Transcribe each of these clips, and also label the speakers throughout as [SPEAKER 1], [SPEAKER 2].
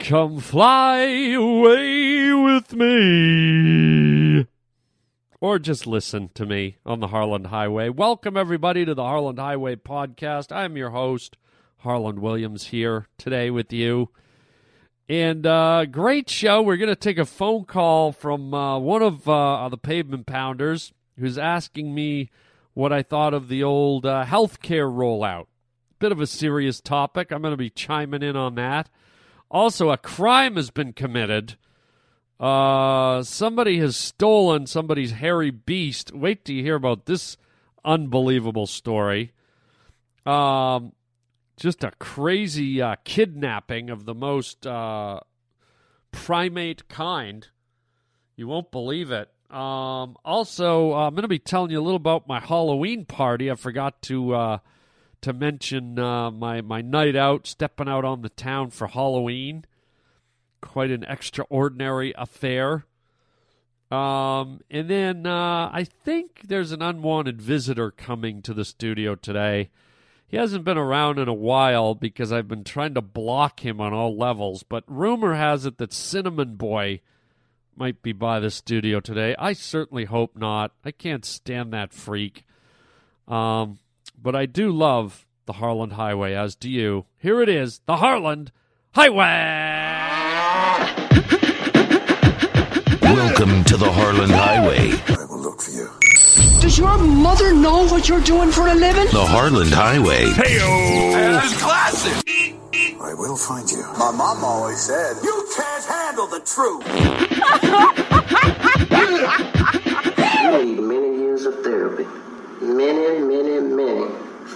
[SPEAKER 1] Come fly away with me. Or just listen to me on the Harland Highway. Welcome, everybody, to the Harland Highway podcast. I'm your host, Harland Williams, here today with you. And uh, great show. We're going to take a phone call from uh, one of uh, the pavement pounders who's asking me what I thought of the old uh, healthcare rollout. Bit of a serious topic. I'm going to be chiming in on that. Also, a crime has been committed. Uh, somebody has stolen somebody's hairy beast. Wait till you hear about this unbelievable story. Um, just a crazy uh, kidnapping of the most uh, primate kind. You won't believe it. Um, also, uh, I'm going to be telling you a little about my Halloween party. I forgot to uh, to mention uh, my my night out, stepping out on the town for Halloween. Quite an extraordinary affair. Um, and then uh, I think there's an unwanted visitor coming to the studio today. He hasn't been around in a while because I've been trying to block him on all levels. But rumor has it that Cinnamon Boy might be by the studio today. I certainly hope not. I can't stand that freak. Um, but I do love the Harland Highway, as do you. Here it is, the Harland Highway.
[SPEAKER 2] Welcome to the Harland Highway.
[SPEAKER 3] I will look for you.
[SPEAKER 4] Does your mother know what you're doing for a living?
[SPEAKER 2] The Harland Highway.
[SPEAKER 3] Hey, That's classic. I will find you. My mom always said, "You can't handle the truth."
[SPEAKER 5] You need many years of therapy. Many, many, many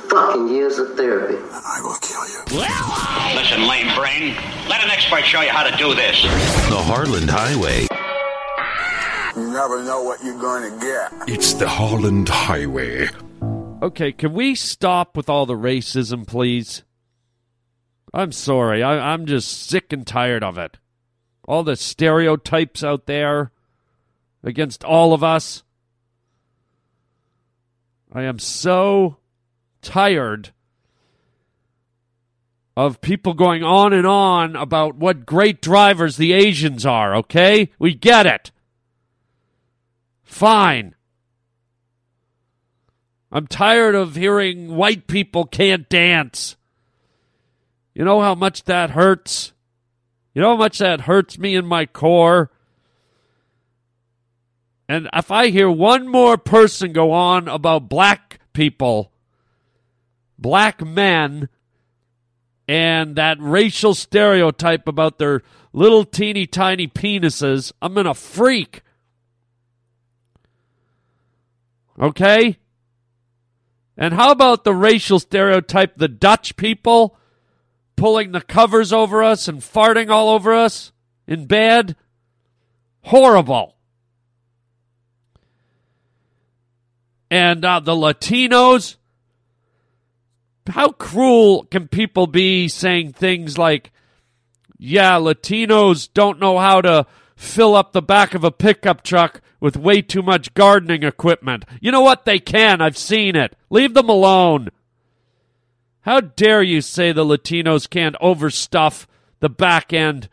[SPEAKER 5] fucking years of therapy.
[SPEAKER 3] I will kill you.
[SPEAKER 6] Listen, lame brain. Let an expert show you how to do this.
[SPEAKER 2] The Harland Highway.
[SPEAKER 3] You never know what you're going to get.
[SPEAKER 7] It's the Harland Highway.
[SPEAKER 1] Okay, can we stop with all the racism, please? I'm sorry. I, I'm just sick and tired of it. All the stereotypes out there against all of us. I am so tired of people going on and on about what great drivers the Asians are, okay? We get it. Fine. I'm tired of hearing white people can't dance. You know how much that hurts? You know how much that hurts me in my core? And if I hear one more person go on about black people, black men, and that racial stereotype about their little teeny tiny penises, I'm going to freak. Okay? And how about the racial stereotype, the Dutch people pulling the covers over us and farting all over us in bed? Horrible. And uh, the Latinos, how cruel can people be saying things like, yeah, Latinos don't know how to fill up the back of a pickup truck with way too much gardening equipment. You know what? They can. I've seen it. Leave them alone. How dare you say the Latinos can't overstuff the back end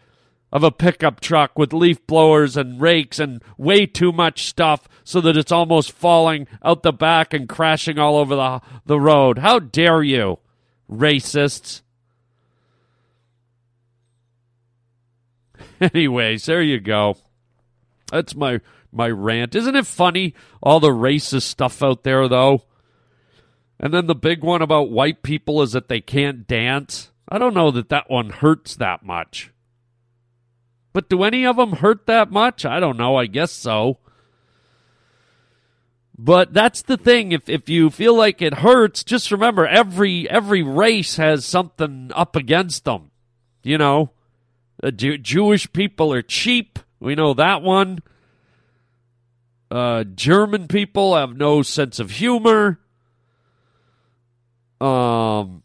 [SPEAKER 1] of a pickup truck with leaf blowers and rakes and way too much stuff so that it's almost falling out the back and crashing all over the, the road? How dare you, racists? Anyways, there you go. That's my my rant. Isn't it funny all the racist stuff out there though? And then the big one about white people is that they can't dance. I don't know that that one hurts that much. But do any of them hurt that much? I don't know. I guess so. But that's the thing. If if you feel like it hurts, just remember every every race has something up against them. You know, uh, Jew- Jewish people are cheap. We know that one. Uh, German people have no sense of humor. Um,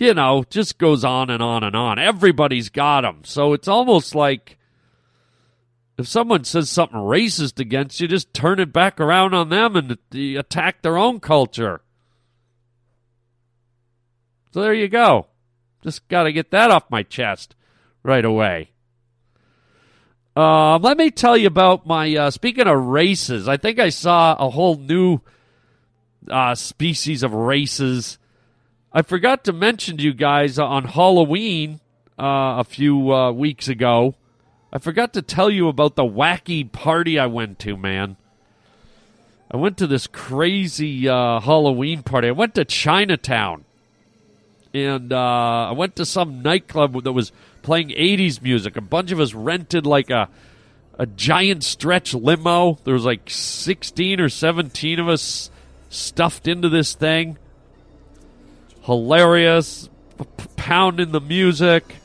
[SPEAKER 1] you know, just goes on and on and on. Everybody's got them. So it's almost like if someone says something racist against you, just turn it back around on them and attack their own culture. So there you go. Just got to get that off my chest. right away. Um, let me tell you about my. Uh, speaking of races, I think I saw a whole new uh, species of races. I forgot to mention to you guys on Halloween uh, a few uh, weeks ago. I forgot to tell you about the wacky party I went to, man. I went to this crazy uh, Halloween party. I went to Chinatown. And uh, I went to some nightclub that was playing 80s music. A bunch of us rented like a, a giant stretch limo. There was like 16 or 17 of us stuffed into this thing. Hilarious. P- pounding the music.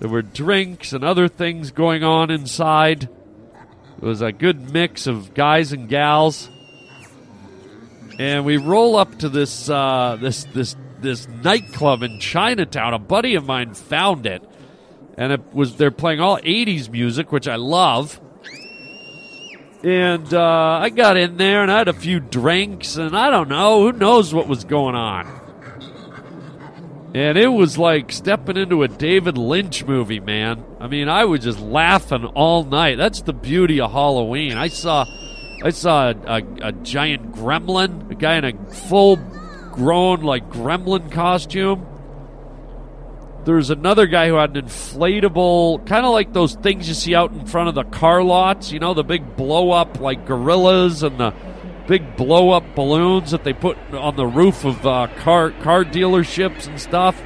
[SPEAKER 1] There were drinks and other things going on inside. It was a good mix of guys and gals. And we roll up to this uh, this this this nightclub in Chinatown. A buddy of mine found it, and it was they're playing all '80s music, which I love. And uh, I got in there and I had a few drinks, and I don't know who knows what was going on. And it was like stepping into a David Lynch movie, man. I mean, I was just laughing all night. That's the beauty of Halloween. I saw, I saw a, a, a giant gremlin, a guy in a full grown like gremlin costume. There's another guy who had an inflatable, kind of like those things you see out in front of the car lots. You know, the big blow up like gorillas and the big blow up balloons that they put on the roof of uh, car car dealerships and stuff.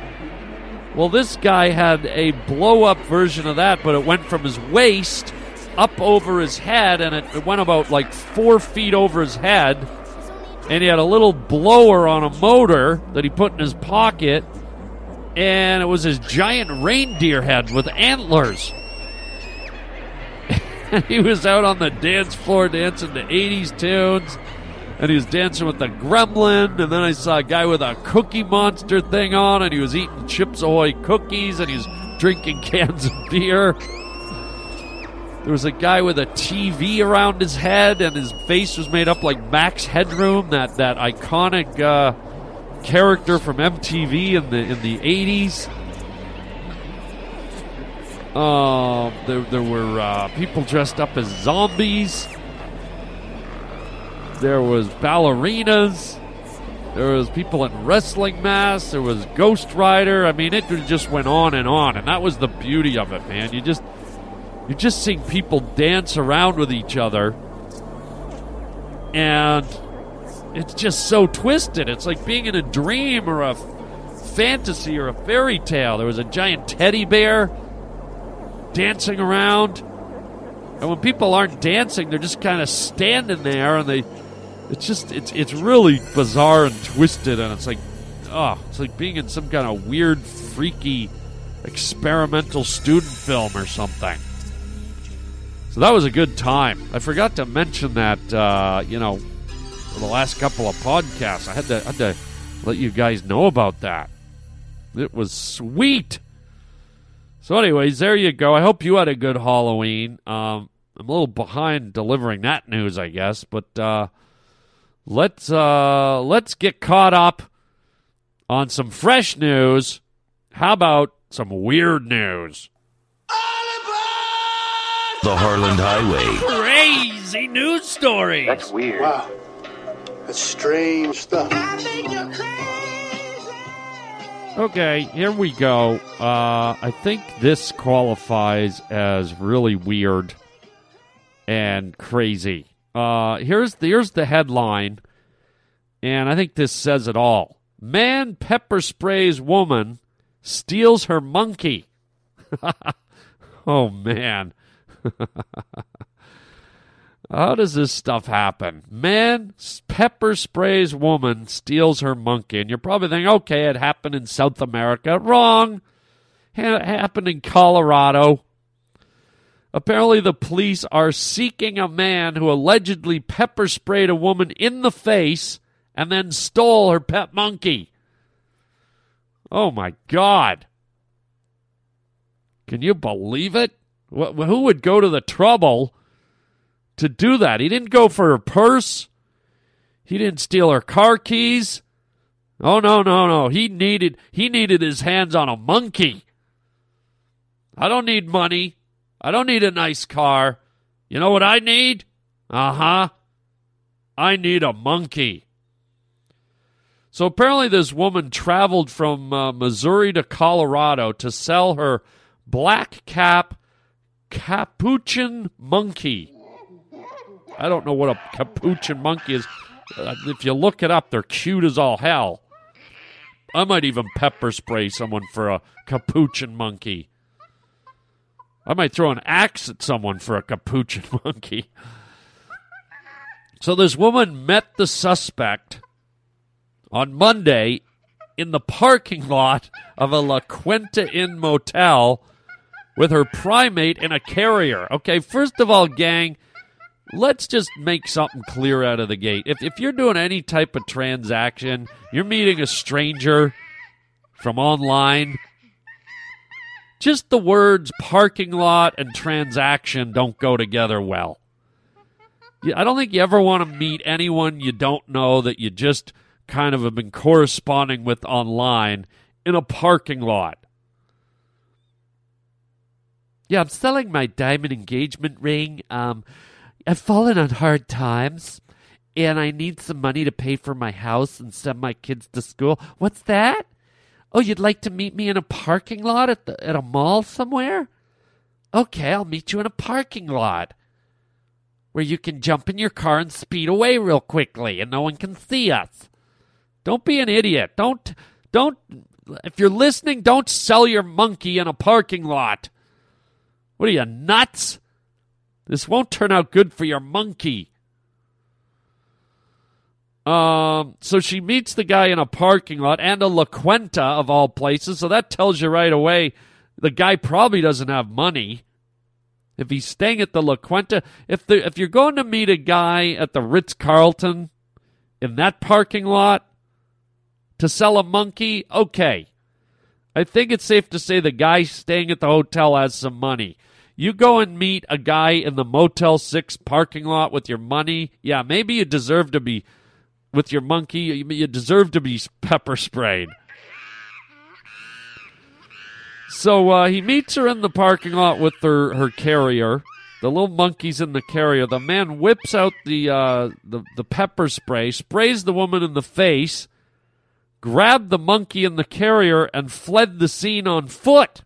[SPEAKER 1] Well, this guy had a blow up version of that, but it went from his waist up over his head, and it, it went about like four feet over his head. And he had a little blower on a motor that he put in his pocket, and it was his giant reindeer head with antlers. he was out on the dance floor dancing to 80s tunes and he was dancing with the gremlin and then i saw a guy with a cookie monster thing on and he was eating chips ahoy cookies and he was drinking cans of beer. There was a guy with a tv around his head and his face was made up like max headroom that, that iconic uh, character from mtv in the in the 80s uh, there, there were uh, people dressed up as zombies there was ballerinas. There was people in wrestling masks. There was Ghost Rider. I mean, it just went on and on, and that was the beauty of it, man. You just you're just seeing people dance around with each other, and it's just so twisted. It's like being in a dream or a fantasy or a fairy tale. There was a giant teddy bear dancing around. And when people aren't dancing, they're just kind of standing there and they it's just it's it's really bizarre and twisted and it's like oh it's like being in some kind of weird freaky experimental student film or something. So that was a good time. I forgot to mention that uh, you know for the last couple of podcasts i had to had to let you guys know about that. It was sweet so anyways there you go i hope you had a good halloween um, i'm a little behind delivering that news i guess but uh, let's uh let's get caught up on some fresh news. How about some weird news?
[SPEAKER 2] The Harland Highway.
[SPEAKER 1] Crazy news story.
[SPEAKER 8] That's weird.
[SPEAKER 9] Wow. That's strange stuff.
[SPEAKER 1] Okay, here we go. Uh, I think this qualifies as really weird and crazy. Uh, here's the, here's the headline, and I think this says it all. Man pepper sprays woman, steals her monkey. oh man. How does this stuff happen? Man pepper sprays woman, steals her monkey. And you're probably thinking, okay, it happened in South America. Wrong. It happened in Colorado. Apparently, the police are seeking a man who allegedly pepper sprayed a woman in the face and then stole her pet monkey. Oh my God. Can you believe it? Who would go to the trouble to do that? He didn't go for her purse. He didn't steal her car keys. Oh no, no, no. He needed he needed his hands on a monkey. I don't need money. I don't need a nice car. You know what I need? Uh huh. I need a monkey. So apparently, this woman traveled from uh, Missouri to Colorado to sell her black cap capuchin monkey. I don't know what a capuchin monkey is. Uh, if you look it up, they're cute as all hell. I might even pepper spray someone for a capuchin monkey. I might throw an axe at someone for a capuchin monkey. So this woman met the suspect on Monday in the parking lot of a La Quinta Inn motel with her primate in a carrier. Okay, first of all, gang, let's just make something clear out of the gate. If, if you're doing any type of transaction, you're meeting a stranger from online, just the words parking lot and transaction don't go together well. I don't think you ever want to meet anyone you don't know that you just kind of have been corresponding with online in a parking lot. Yeah, I'm selling my diamond engagement ring. Um, I've fallen on hard times, and I need some money to pay for my house and send my kids to school. What's that? Oh, you'd like to meet me in a parking lot at the at a mall somewhere? Okay, I'll meet you in a parking lot where you can jump in your car and speed away real quickly and no one can see us. Don't be an idiot. Don't don't if you're listening, don't sell your monkey in a parking lot. What are you nuts? This won't turn out good for your monkey. Um, so she meets the guy in a parking lot and a La Quinta of all places. So that tells you right away the guy probably doesn't have money. If he's staying at the La Quinta, if the if you're going to meet a guy at the Ritz Carlton in that parking lot to sell a monkey, okay. I think it's safe to say the guy staying at the hotel has some money. You go and meet a guy in the Motel 6 parking lot with your money. Yeah, maybe you deserve to be with your monkey. You deserve to be pepper sprayed. So uh, he meets her in the parking lot with her, her carrier. The little monkey's in the carrier. The man whips out the, uh, the the pepper spray, sprays the woman in the face, grabbed the monkey in the carrier, and fled the scene on foot.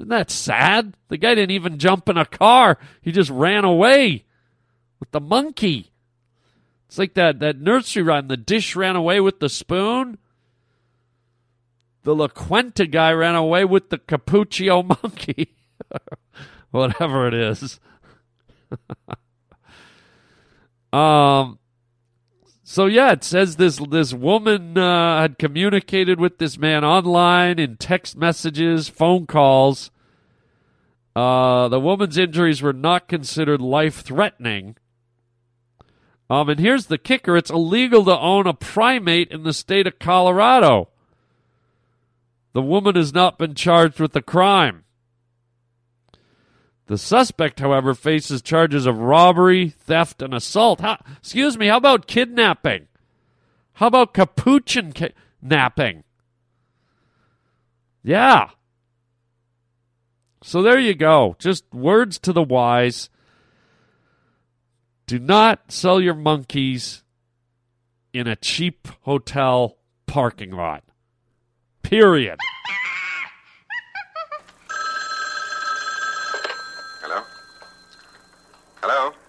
[SPEAKER 1] Isn't that sad? The guy didn't even jump in a car. He just ran away with the monkey. It's like that, that nursery rhyme. The dish ran away with the spoon. The La Quinta guy ran away with the Capuccio monkey. Whatever it is. um, so yeah, it says this this woman uh, had communicated with this man online in text messages, phone calls. Uh, the woman's injuries were not considered life threatening. Um, and here's the kicker: it's illegal to own a primate in the state of Colorado. The woman has not been charged with the crime. The suspect, however, faces charges of robbery, theft, and assault. How, excuse me, how about kidnapping? How about capuchin kidnapping? Yeah. So there you go. Just words to the wise. Do not sell your monkeys in a cheap hotel parking lot. Period.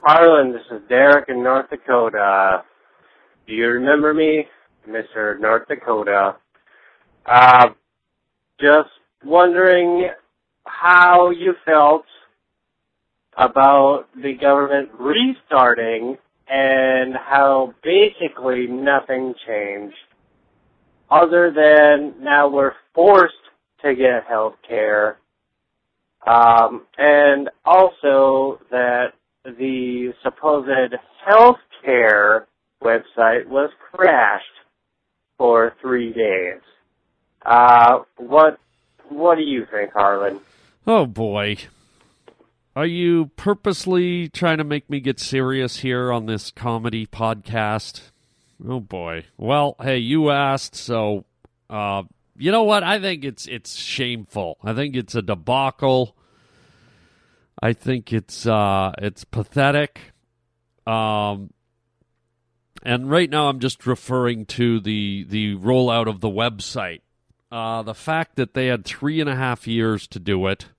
[SPEAKER 10] Harland, this is Derek in North Dakota. Do you remember me? Mr. North Dakota. Uh, just wondering how you felt about the government restarting and how basically nothing changed other than now we're forced to get health care. Um, and also that the supposed health care website was crashed for three days. Uh, what what do you think, Harland?
[SPEAKER 1] Oh boy. Are you purposely trying to make me get serious here on this comedy podcast? Oh boy. Well, hey, you asked, so uh, you know what? I think it's it's shameful. I think it's a debacle. I think it's uh, it's pathetic. Um, and right now, I'm just referring to the the rollout of the website. Uh, the fact that they had three and a half years to do it.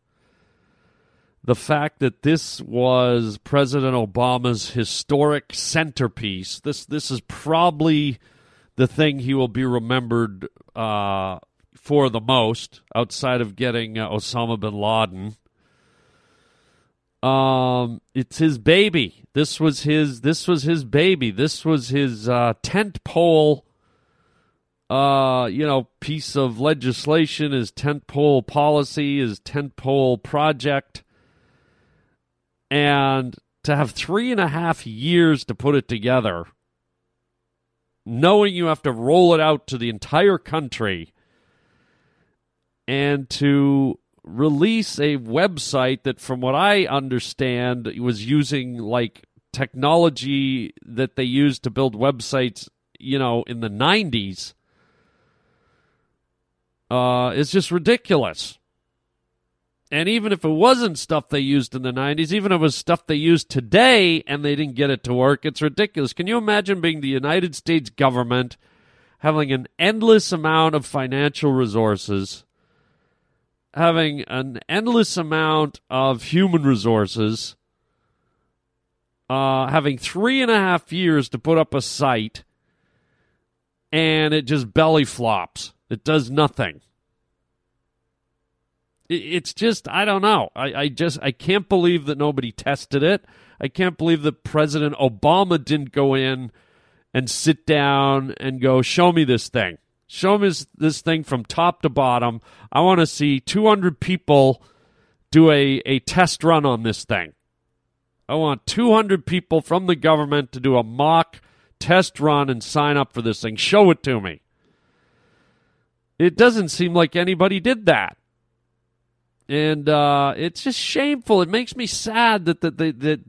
[SPEAKER 1] The fact that this was President Obama's historic centerpiece. This this is probably the thing he will be remembered uh, for the most, outside of getting uh, Osama bin Laden. Um, it's his baby. This was his. This was his baby. This was his uh, tent pole. Uh, you know, piece of legislation, his tent pole policy, his tent pole project, and to have three and a half years to put it together, knowing you have to roll it out to the entire country, and to release a website that, from what I understand, was using like technology that they used to build websites, you know, in the 90s, uh, is just ridiculous. And even if it wasn't stuff they used in the 90s, even if it was stuff they used today and they didn't get it to work, it's ridiculous. Can you imagine being the United States government having an endless amount of financial resources? Having an endless amount of human resources, uh, having three and a half years to put up a site, and it just belly flops. It does nothing. It's just, I don't know. I, I just, I can't believe that nobody tested it. I can't believe that President Obama didn't go in and sit down and go, show me this thing. Show me this, thing from top to bottom. I want to see 200 people do a, a test run on this thing. I want 200 people from the government to do a mock test run and sign up for this thing. Show it to me. It doesn't seem like anybody did that. And uh, it's just shameful. It makes me sad that the, the, the,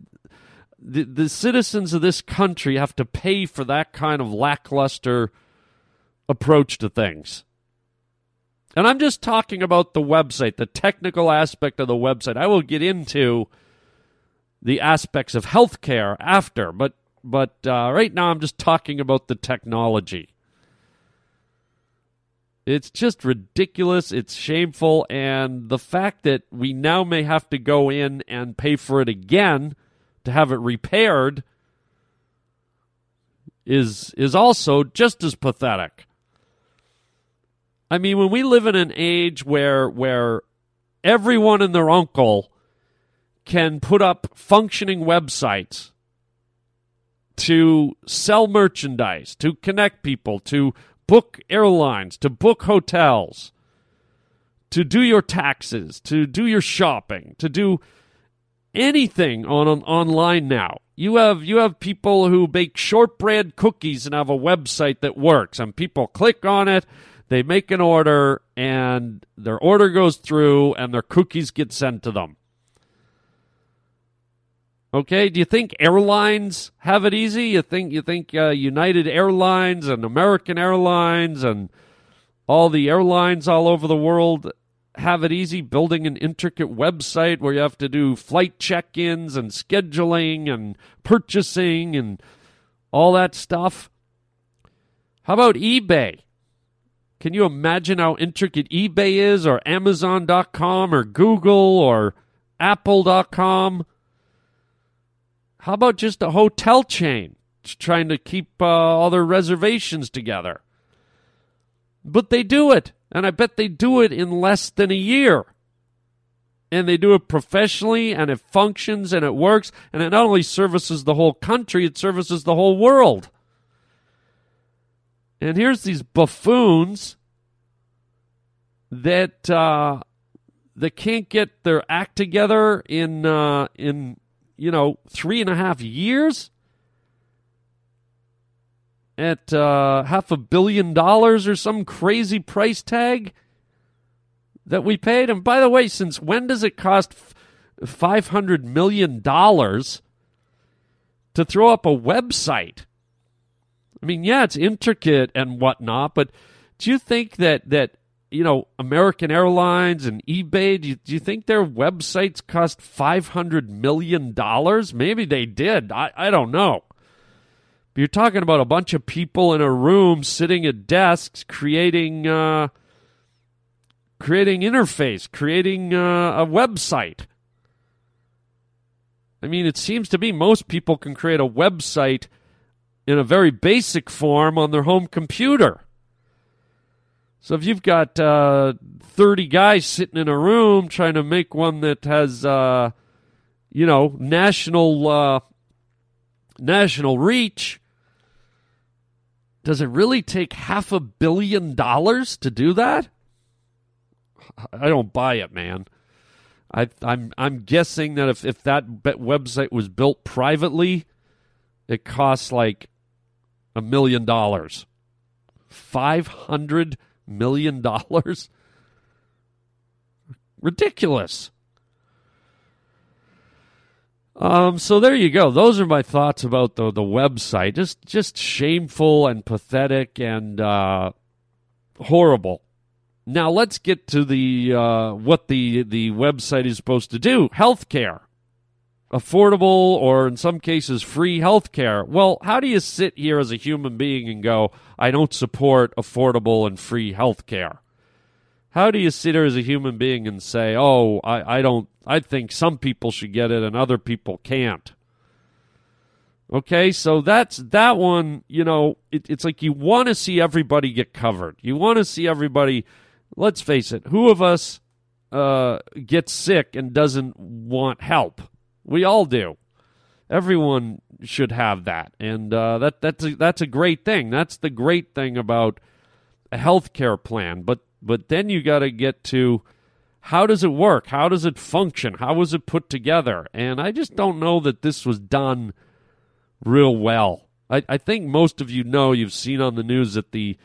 [SPEAKER 1] the, the citizens of this country have to pay for that kind of lackluster approach to things. And I'm just talking about the website, the technical aspect of the website. I will get into the aspects of healthcare after, but but uh, right now I'm just talking about the technology. It's just ridiculous. It's shameful, and the fact that we now may have to go in and pay for it again to have it repaired is is also just as pathetic. I mean, when we live in an age where where everyone and their uncle can put up functioning websites to sell merchandise, to connect people, to book airlines, to book hotels, to do your taxes, to do your shopping, to do anything on, on online now. You have you have people who bake shortbread cookies and have a website that works, and people click on it they make an order and their order goes through and their cookies get sent to them. Okay, do you think airlines have it easy? You think you think uh, United Airlines and American Airlines and all the airlines all over the world have it easy building an intricate website where you have to do flight check-ins and scheduling and purchasing and all that stuff? How about eBay? Can you imagine how intricate eBay is, or Amazon.com, or Google, or Apple.com? How about just a hotel chain trying to keep uh, all their reservations together? But they do it, and I bet they do it in less than a year. And they do it professionally, and it functions, and it works, and it not only services the whole country, it services the whole world. And here's these buffoons that uh, that can't get their act together in uh, in you know three and a half years at uh, half a billion dollars or some crazy price tag that we paid. And by the way, since when does it cost five hundred million dollars to throw up a website? I mean, yeah, it's intricate and whatnot, but do you think that that you know, American Airlines and eBay, do you, do you think their websites cost $500 million? Maybe they did. I, I don't know. But you're talking about a bunch of people in a room sitting at desks creating uh, creating interface, creating uh, a website. I mean, it seems to be most people can create a website in a very basic form on their home computer. So if you've got uh, 30 guys sitting in a room trying to make one that has, uh, you know, national uh, national reach, does it really take half a billion dollars to do that? I don't buy it, man. I, I'm I'm guessing that if, if that website was built privately, it costs like a million dollars. Five hundred million dollars? Ridiculous. Um, so there you go. Those are my thoughts about the the website. Just just shameful and pathetic and uh, horrible. Now let's get to the uh, what the the website is supposed to do. Healthcare, affordable or in some cases free healthcare. Well, how do you sit here as a human being and go, "I don't support affordable and free healthcare"? How do you sit here as a human being and say, "Oh, I, I don't. I think some people should get it and other people can't"? Okay, so that's that one. You know, it, it's like you want to see everybody get covered. You want to see everybody let's face it, who of us uh, gets sick and doesn't want help? We all do. Everyone should have that, and uh, that that's a, that's a great thing. That's the great thing about a health care plan. But but then you got to get to how does it work? How does it function? How was it put together? And I just don't know that this was done real well. I, I think most of you know you've seen on the news that the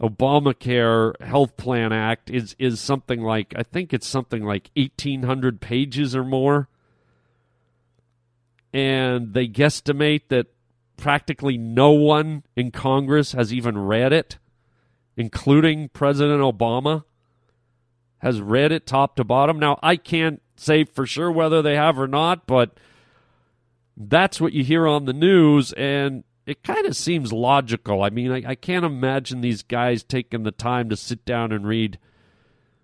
[SPEAKER 1] Obamacare Health Plan Act is is something like I think it's something like 1800 pages or more. And they guesstimate that practically no one in Congress has even read it, including President Obama has read it top to bottom. Now, I can't say for sure whether they have or not, but that's what you hear on the news and it kind of seems logical. I mean, I, I, can't imagine these guys taking the time to sit down and read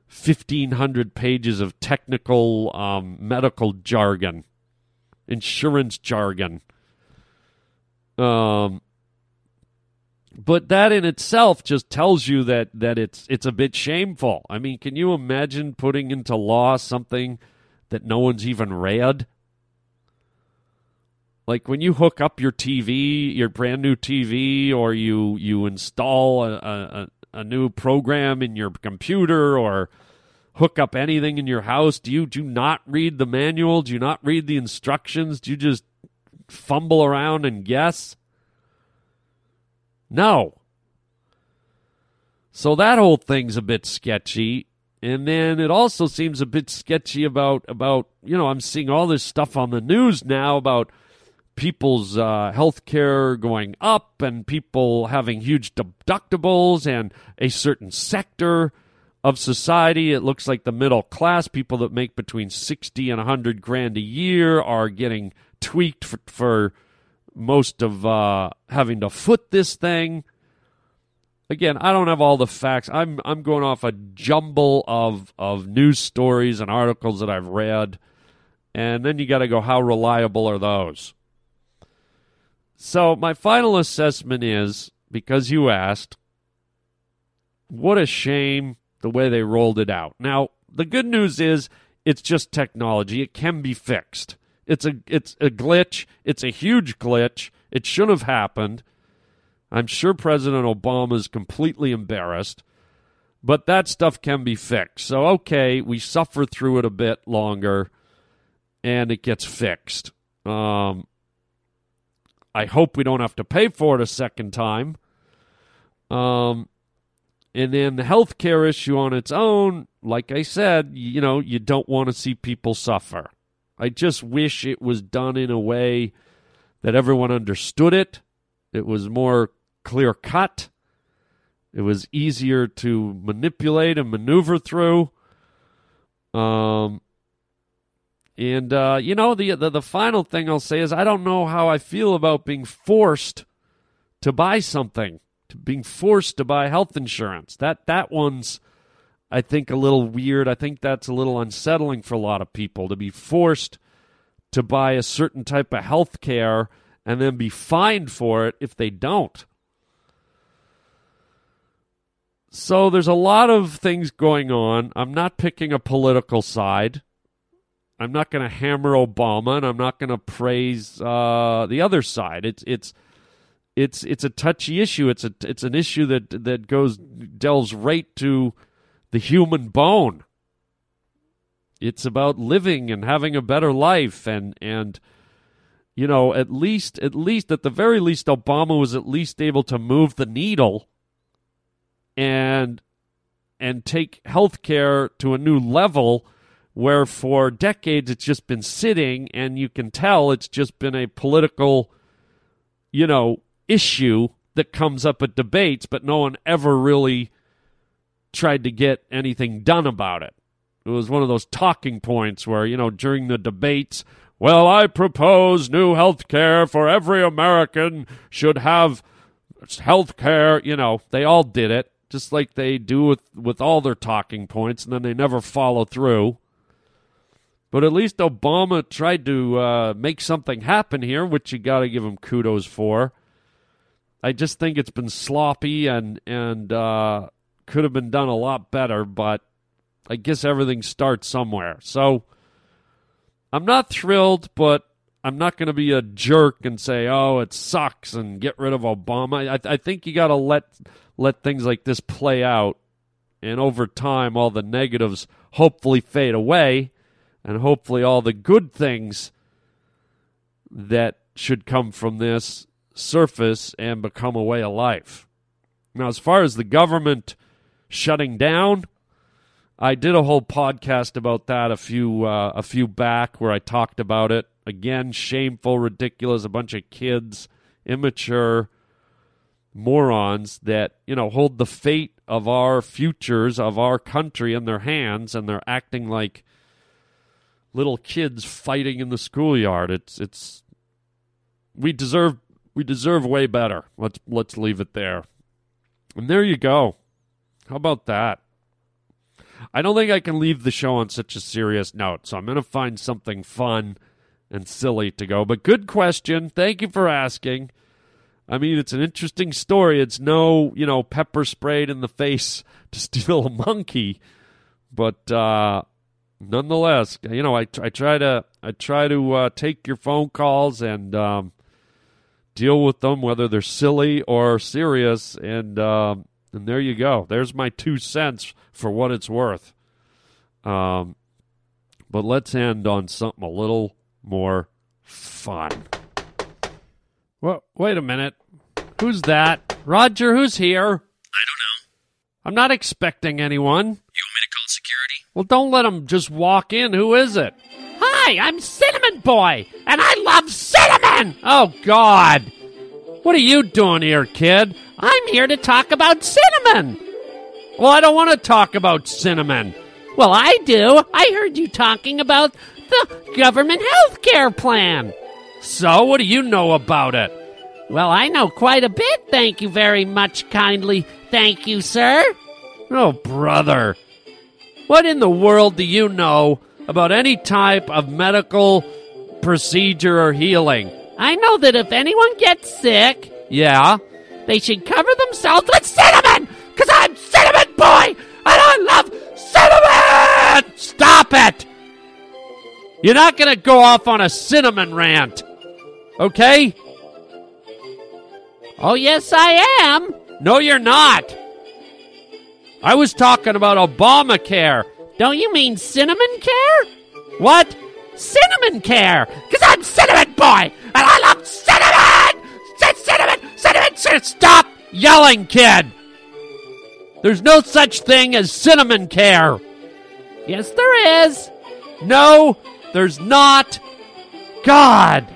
[SPEAKER 1] 1,500 pages of technical um, medical jargon, insurance jargon. Um, but that in itself just tells you that, that it's it's a bit shameful. I mean, can you imagine putting into law something that no one's even read? like when you hook up your TV, your brand new TV, or you you install a, a, a new program in your computer, or hook up anything in your house, do you do not read the manual? Do you not read the instructions? Do you just fumble around and guess? No. So that whole thing's a bit sketchy. And then it also seems a bit sketchy about about you know I'm seeing all this stuff on the news now about people's uh, health care going up and people having huge deductibles and a certain sector of society. It looks like the middle class people that make between 60 and 100 grand a year are getting tweaked for, for most of uh, having to foot this thing. Again i don't have all the facts. I'm i'm going off a jumble of of news stories and articles that i've read. And then you got to go how reliable are those? So, my final assessment is because you asked, what a shame the way they rolled it out. Now, the good news is it's just technology. It can be fixed. It's a it's a glitch. It's a huge glitch. It should have happened. I'm sure President Obama is completely embarrassed, but that stuff can be fixed. So okay, we suffer through it a bit longer, and it gets fixed. Um, I hope we don't have to pay for it a second time. Um, and then the health care issue on its own, like I said, you know, you don't want to see people suffer. I just wish it was done in a way that everyone understood it. It was more clear cut. It was easier to manipulate and maneuver through. Um, and uh, you know the, the the final thing I'll say is I don't know how I feel about being forced to buy something, to being forced to buy health insurance. That that one's I think a little weird. I think that's a little unsettling for a lot of people to be forced to buy a certain type of health care and then be fined for it if they don't. So there's a lot of things going on. I'm not picking a political side. I'm not going to hammer Obama, and I'm not going to praise uh, the other side. It's it's it's it's a touchy issue. It's a it's an issue that that goes delves right to the human bone. It's about living and having a better life, and and you know at least at least at the very least Obama was at least able to move the needle and and take health care to a new level where for decades it's just been sitting and you can tell it's just been a political you know issue that comes up at debates but no one ever really tried to get anything done about it it was one of those talking points where you know during the debates well i propose new health care for every american should have health care you know they all did it just like they do with, with all their talking points, and then they never follow through. But at least Obama tried to uh, make something happen here, which you got to give him kudos for. I just think it's been sloppy and and uh, could have been done a lot better, but I guess everything starts somewhere. So I'm not thrilled, but I'm not going to be a jerk and say, "Oh, it sucks," and get rid of Obama. I, I think you got to let let things like this play out, and over time, all the negatives hopefully fade away, and hopefully, all the good things that should come from this surface and become a way of life. Now, as far as the government shutting down, I did a whole podcast about that a few uh, a few back where I talked about it. Again, shameful, ridiculous, a bunch of kids, immature morons that, you know, hold the fate of our futures of our country in their hands and they're acting like little kids fighting in the schoolyard. It's it's we deserve we deserve way better. Let's let's leave it there. And there you go. How about that? I don't think I can leave the show on such a serious note, so I'm going to find something fun and silly to go. But good question. Thank you for asking. I mean, it's an interesting story. It's no, you know, pepper sprayed in the face to steal a monkey, but uh, nonetheless, you know, I, I try to I try to uh, take your phone calls and um, deal with them, whether they're silly or serious, and um, and there you go. There's my two cents for what it's worth. Um, but let's end on something a little more fun. Well, wait a minute. Who's that? Roger, who's here? I don't
[SPEAKER 11] know.
[SPEAKER 1] I'm not expecting anyone. You
[SPEAKER 11] want me to call security?
[SPEAKER 1] Well, don't let him just walk in. Who is it? Hi, I'm Cinnamon Boy, and I love cinnamon! Oh, God. What are you doing here, kid? I'm here to talk about cinnamon. Well, I don't want to talk about cinnamon.
[SPEAKER 12] Well, I do. I heard you talking about the government health care plan.
[SPEAKER 1] So, what do you know about it?
[SPEAKER 12] Well, I know quite a bit, thank you very much kindly. Thank you, sir.
[SPEAKER 1] Oh, brother. What in the world do you know about any type of medical procedure or healing?
[SPEAKER 12] I know that if anyone gets sick,
[SPEAKER 1] yeah,
[SPEAKER 12] they should cover themselves with cinnamon, because I'm Cinnamon Boy, and I love cinnamon!
[SPEAKER 1] Stop it! You're not going to go off on a cinnamon rant, okay?
[SPEAKER 12] Oh, yes, I am.
[SPEAKER 1] No, you're not. I was talking about Obamacare.
[SPEAKER 12] Don't you mean cinnamon care?
[SPEAKER 1] What?
[SPEAKER 12] Cinnamon care. I'm Cinnamon Boy, and I love cinnamon! Cinnamon, cinnamon, cinnamon.
[SPEAKER 1] Stop yelling, kid. There's no such thing as cinnamon care.
[SPEAKER 12] Yes, there is.
[SPEAKER 1] No, there's not. God.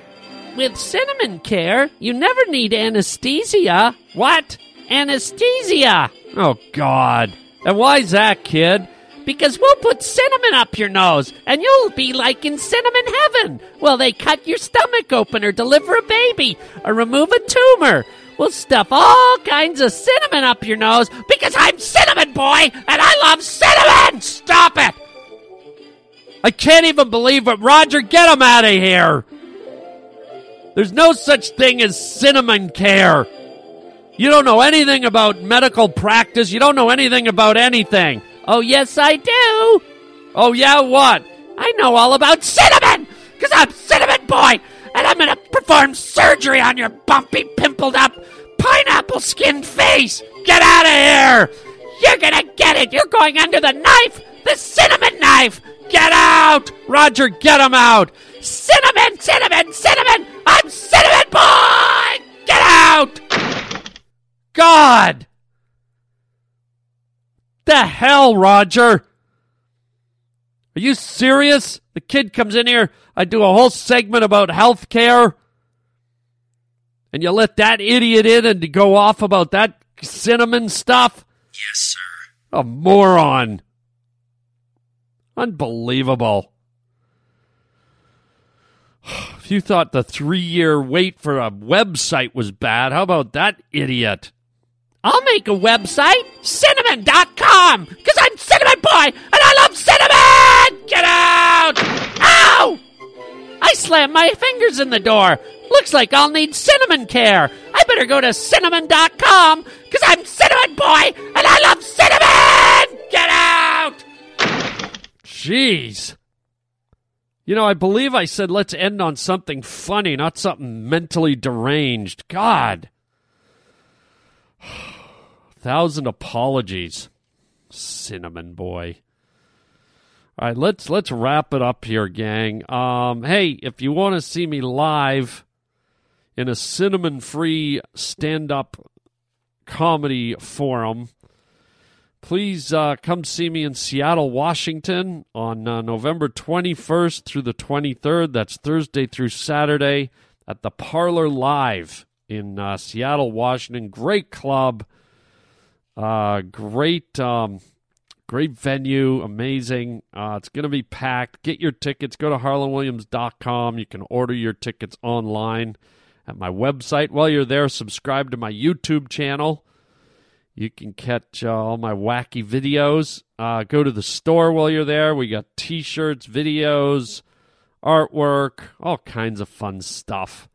[SPEAKER 12] With cinnamon care, you never need anesthesia.
[SPEAKER 1] What?
[SPEAKER 12] anesthesia.
[SPEAKER 1] Oh, God. And why's that, kid?
[SPEAKER 12] Because we'll put cinnamon up your nose, and you'll be like in cinnamon heaven. Well, they cut your stomach open, or deliver a baby, or remove a tumor. We'll stuff all kinds of cinnamon up your nose because I'm Cinnamon Boy, and I love cinnamon!
[SPEAKER 1] Stop it! I can't even believe it. Roger, get him out of here. There's no such thing as cinnamon care. You don't know anything about medical practice. You don't know anything about anything.
[SPEAKER 12] Oh, yes, I do.
[SPEAKER 1] Oh, yeah, what?
[SPEAKER 12] I know all about cinnamon because I'm Cinnamon Boy, and I'm going to perform surgery on your bumpy, pimpled up, pineapple skinned face.
[SPEAKER 1] Get out of here!
[SPEAKER 12] You're going to get it. You're going under the knife, the cinnamon knife.
[SPEAKER 1] Get out! Roger, get him out!
[SPEAKER 12] Cinnamon, cinnamon, cinnamon! I'm Cinnamon Boy! Get out!
[SPEAKER 1] God! The hell, Roger? Are you serious? The kid comes in here, I do a whole segment about health care, and you let that idiot in and go off about that cinnamon stuff?
[SPEAKER 11] Yes, sir.
[SPEAKER 1] A moron. Unbelievable. If you thought the three year wait for a website was bad, how about that idiot?
[SPEAKER 12] I'll make a website, cinnamon.com, because I'm Cinnamon Boy and I love cinnamon! Get out! Ow! I slammed my fingers in the door. Looks like I'll need cinnamon care. I better go to cinnamon.com, because I'm Cinnamon Boy and I love cinnamon! Get out!
[SPEAKER 1] Jeez. You know, I believe I said let's end on something funny, not something mentally deranged. God. Thousand apologies, cinnamon boy. All right, let's let's wrap it up here, gang. Um, hey, if you want to see me live in a cinnamon-free stand-up comedy forum, please uh, come see me in Seattle, Washington on uh, November 21st through the 23rd. That's Thursday through Saturday at the Parlor Live in uh, Seattle, Washington. Great club. Uh, great, um, great venue, amazing. Uh, it's going to be packed. Get your tickets. Go to harlandwilliams.com. You can order your tickets online at my website. While you're there, subscribe to my YouTube channel. You can catch uh, all my wacky videos. Uh, go to the store while you're there. We got t shirts, videos, artwork, all kinds of fun stuff.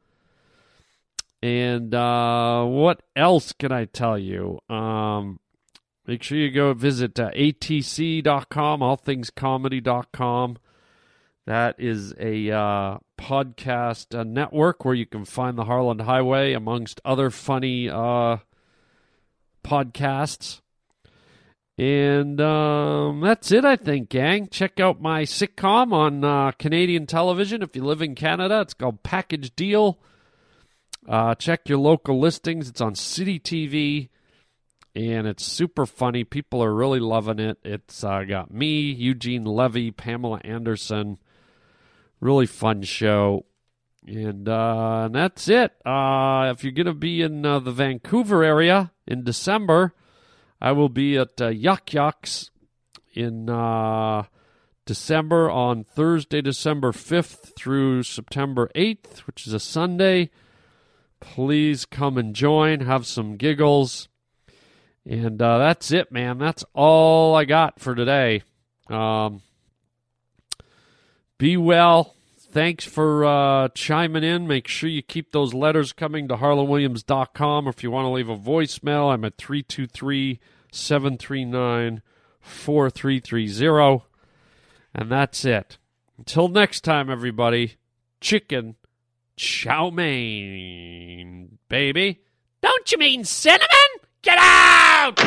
[SPEAKER 1] And uh, what else can I tell you? Um, make sure you go visit uh, atc.com, allthingscomedy.com. That is a uh, podcast uh, network where you can find the Harland Highway amongst other funny uh, podcasts. And um, that's it, I think, gang. Check out my sitcom on uh, Canadian television if you live in Canada. It's called Package Deal. Uh, check your local listings. It's on City TV, and it's super funny. People are really loving it. It's uh, got me, Eugene Levy, Pamela Anderson. Really fun show. And, uh, and that's it. Uh, if you're going to be in uh, the Vancouver area in December, I will be at uh, Yuk Yuks in December on Thursday, December 5th through September 8th, which is a Sunday. Please come and join, have some giggles. And uh, that's it, man. That's all I got for today. Um, be well. Thanks for uh, chiming in. Make sure you keep those letters coming to harlandwilliams.com. Or if you want to leave a voicemail, I'm at 323 739 4330. And that's it. Until next time, everybody, chicken chow mein, baby.
[SPEAKER 12] Don't you mean cinnamon? Get out!